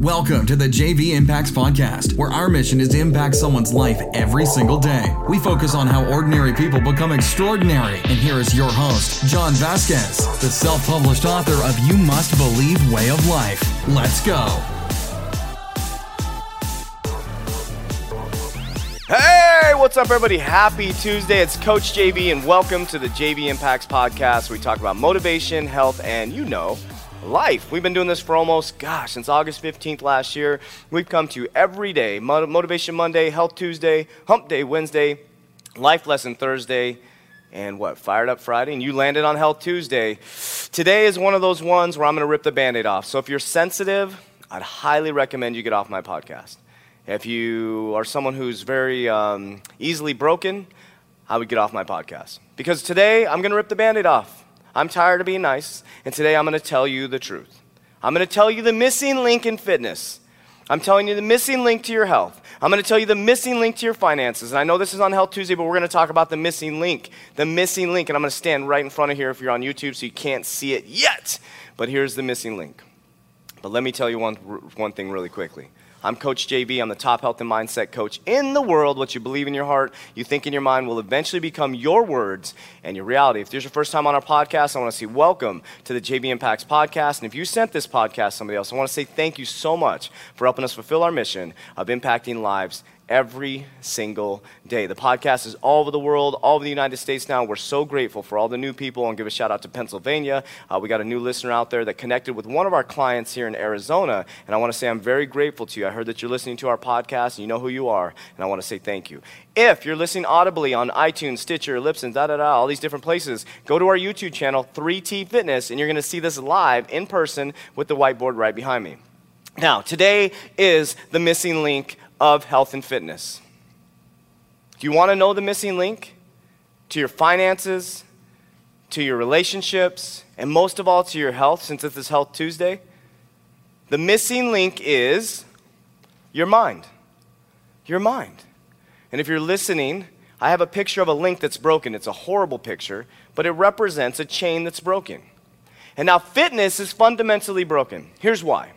Welcome to the JV Impacts Podcast, where our mission is to impact someone's life every single day. We focus on how ordinary people become extraordinary. And here is your host, John Vasquez, the self published author of You Must Believe Way of Life. Let's go. Hey, what's up, everybody? Happy Tuesday. It's Coach JV, and welcome to the JV Impacts Podcast. We talk about motivation, health, and you know, life. We've been doing this for almost, gosh, since August 15th last year. We've come to you every day Motivation Monday, Health Tuesday, Hump Day Wednesday, Life Lesson Thursday, and what, Fired Up Friday? And you landed on Health Tuesday. Today is one of those ones where I'm going to rip the band aid off. So if you're sensitive, I'd highly recommend you get off my podcast. If you are someone who's very um, easily broken, I would get off my podcast. Because today I'm going to rip the band aid off. I'm tired of being nice, and today I'm going to tell you the truth. I'm going to tell you the missing link in fitness. I'm telling you the missing link to your health. I'm going to tell you the missing link to your finances. And I know this is on Health Tuesday, but we're going to talk about the missing link. The missing link. And I'm going to stand right in front of here if you're on YouTube so you can't see it yet. But here's the missing link. But let me tell you one, one thing really quickly. I'm Coach JV. I'm the top health and mindset coach in the world. What you believe in your heart, you think in your mind, will eventually become your words and your reality. If this is your first time on our podcast, I want to say welcome to the JV Impacts podcast. And if you sent this podcast to somebody else, I want to say thank you so much for helping us fulfill our mission of impacting lives every single day. The podcast is all over the world, all over the United States now. We're so grateful for all the new people and give a shout out to Pennsylvania. Uh, we got a new listener out there that connected with one of our clients here in Arizona. And I want to say I'm very grateful to you. I heard that you're listening to our podcast and you know who you are. And I want to say thank you. If you're listening audibly on iTunes, Stitcher, Libsyn, da da da, all these different places, go to our YouTube channel, 3T Fitness, and you're going to see this live in person with the whiteboard right behind me. Now, today is the missing link of health and fitness. Do you want to know the missing link to your finances, to your relationships, and most of all to your health, since this is Health Tuesday? The missing link is your mind. Your mind. And if you're listening, I have a picture of a link that's broken. It's a horrible picture, but it represents a chain that's broken. And now fitness is fundamentally broken. Here's why.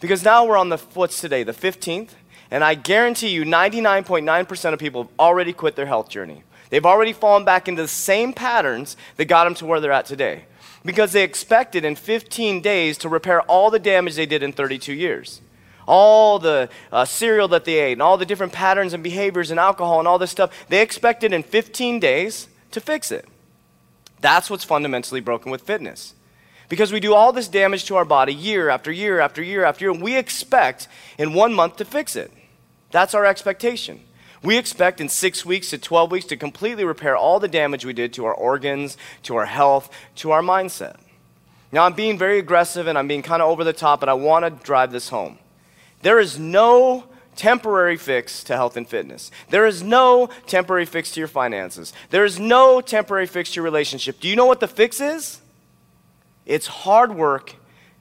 Because now we're on the, what's today, the 15th? And I guarantee you, 99.9% of people have already quit their health journey. They've already fallen back into the same patterns that got them to where they're at today. Because they expected in 15 days to repair all the damage they did in 32 years. All the uh, cereal that they ate, and all the different patterns and behaviors and alcohol and all this stuff, they expected in 15 days to fix it. That's what's fundamentally broken with fitness. Because we do all this damage to our body year after year after year after year, and we expect in one month to fix it. That's our expectation. We expect in six weeks to 12 weeks to completely repair all the damage we did to our organs, to our health, to our mindset. Now, I'm being very aggressive and I'm being kind of over the top, but I want to drive this home. There is no temporary fix to health and fitness. There is no temporary fix to your finances. There is no temporary fix to your relationship. Do you know what the fix is? It's hard work,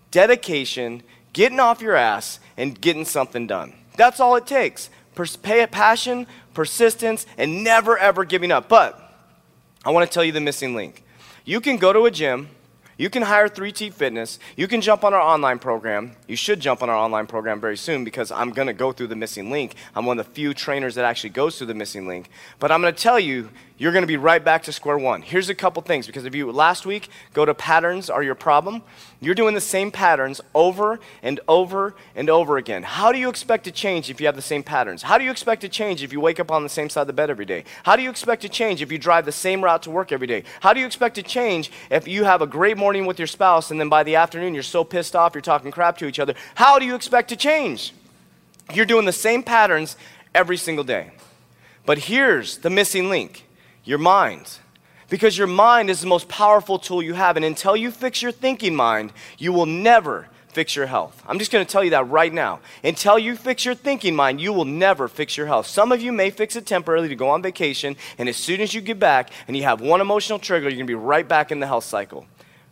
dedication, getting off your ass, and getting something done. That's all it takes. Pers- passion, persistence, and never ever giving up. But I want to tell you the missing link. You can go to a gym, you can hire 3T Fitness, you can jump on our online program. You should jump on our online program very soon because I'm going to go through the missing link. I'm one of the few trainers that actually goes through the missing link. But I'm going to tell you you're going to be right back to square one. Here's a couple things because if you last week go to patterns are your problem, you're doing the same patterns over and over and over again. How do you expect to change if you have the same patterns? How do you expect to change if you wake up on the same side of the bed every day? How do you expect to change if you drive the same route to work every day? How do you expect to change if you have a great morning with your spouse and then by the afternoon you're so pissed off you're talking crap to each other? How do you expect to change? You're doing the same patterns every single day. But here's the missing link your mind. Because your mind is the most powerful tool you have. And until you fix your thinking mind, you will never fix your health. I'm just going to tell you that right now. Until you fix your thinking mind, you will never fix your health. Some of you may fix it temporarily to go on vacation, and as soon as you get back and you have one emotional trigger, you're going to be right back in the health cycle.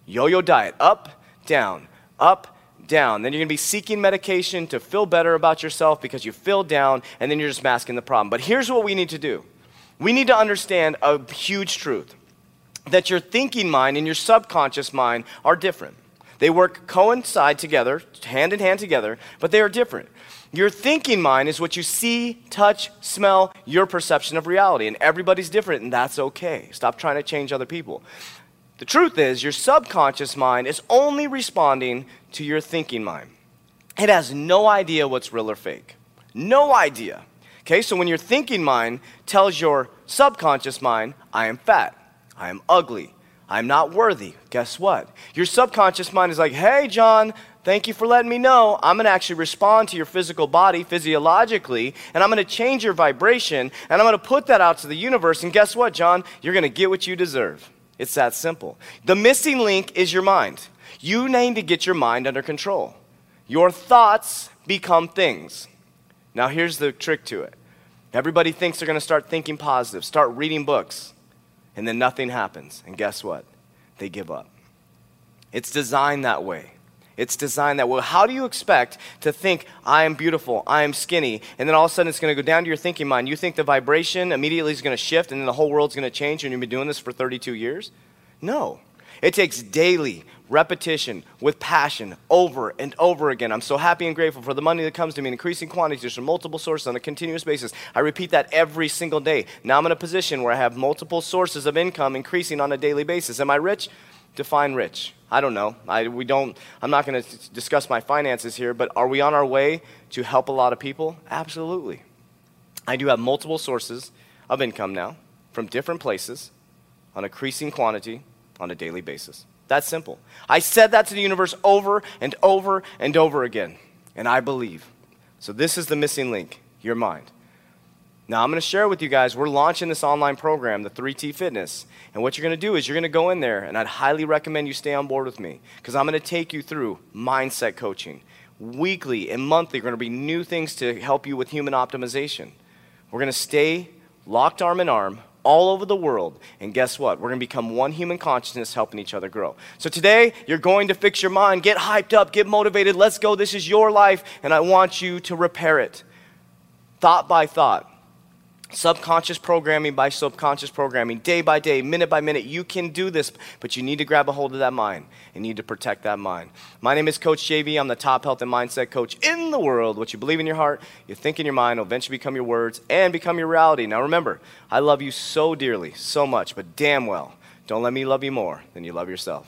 Yo yo diet, up, down, up, down. Then you're going to be seeking medication to feel better about yourself because you feel down, and then you're just masking the problem. But here's what we need to do we need to understand a huge truth that your thinking mind and your subconscious mind are different. They work coincide together, hand in hand together, but they are different. Your thinking mind is what you see, touch, smell, your perception of reality. And everybody's different, and that's okay. Stop trying to change other people. The truth is, your subconscious mind is only responding to your thinking mind. It has no idea what's real or fake. No idea. Okay, so when your thinking mind tells your subconscious mind, I am fat, I am ugly, I'm not worthy, guess what? Your subconscious mind is like, hey, John, thank you for letting me know. I'm to actually respond to your physical body physiologically, and I'm to change your vibration, and I'm to put that out to the universe. And guess what, John? You're to get what you deserve. It's that simple. The missing link is your mind. You need to get your mind under control. Your thoughts become things. Now, here's the trick to it everybody thinks they're going to start thinking positive, start reading books, and then nothing happens. And guess what? They give up. It's designed that way. It's designed that way. How do you expect to think, I am beautiful, I am skinny, and then all of a sudden it's going to go down to your thinking mind? You think the vibration immediately is going to shift and then the whole world's going to change and you've been doing this for 32 years? No. It takes daily repetition with passion over and over again. I'm so happy and grateful for the money that comes to me in increasing quantities from multiple sources on a continuous basis. I repeat that every single day. Now I'm in a position where I have multiple sources of income increasing on a daily basis. Am I rich? Define rich. I don't know. I, we don't, I'm not going to discuss my finances here, but are we on our way to help a lot of people? Absolutely. I do have multiple sources of income now from different places on increasing quantity on a daily basis. That's simple. I said that to the universe over and over and over again, and I believe. So, this is the missing link your mind. Now, I'm going to share with you guys, we're launching this online program, the 3T Fitness. And what you're going to do is you're going to go in there, and I'd highly recommend you stay on board with me because I'm going to take you through mindset coaching. Weekly and monthly, are going to be new things to help you with human optimization. We're going to stay locked arm in arm all over the world. And guess what? We're going to become one human consciousness helping each other grow. So today, you're going to fix your mind, get hyped up, get motivated. Let's go. This is your life, and I want you to repair it. Thought by thought subconscious programming by subconscious programming, day by day, minute by minute. You can do this, but you need to grab a hold of that mind and need to protect that mind. My name is Coach JV. I'm the top health and mindset coach in the world. What you believe in your heart, you think in your mind will eventually become your words and become your reality. Now remember, I love you so dearly, so much, but damn well, don't let me love you more than you love yourself.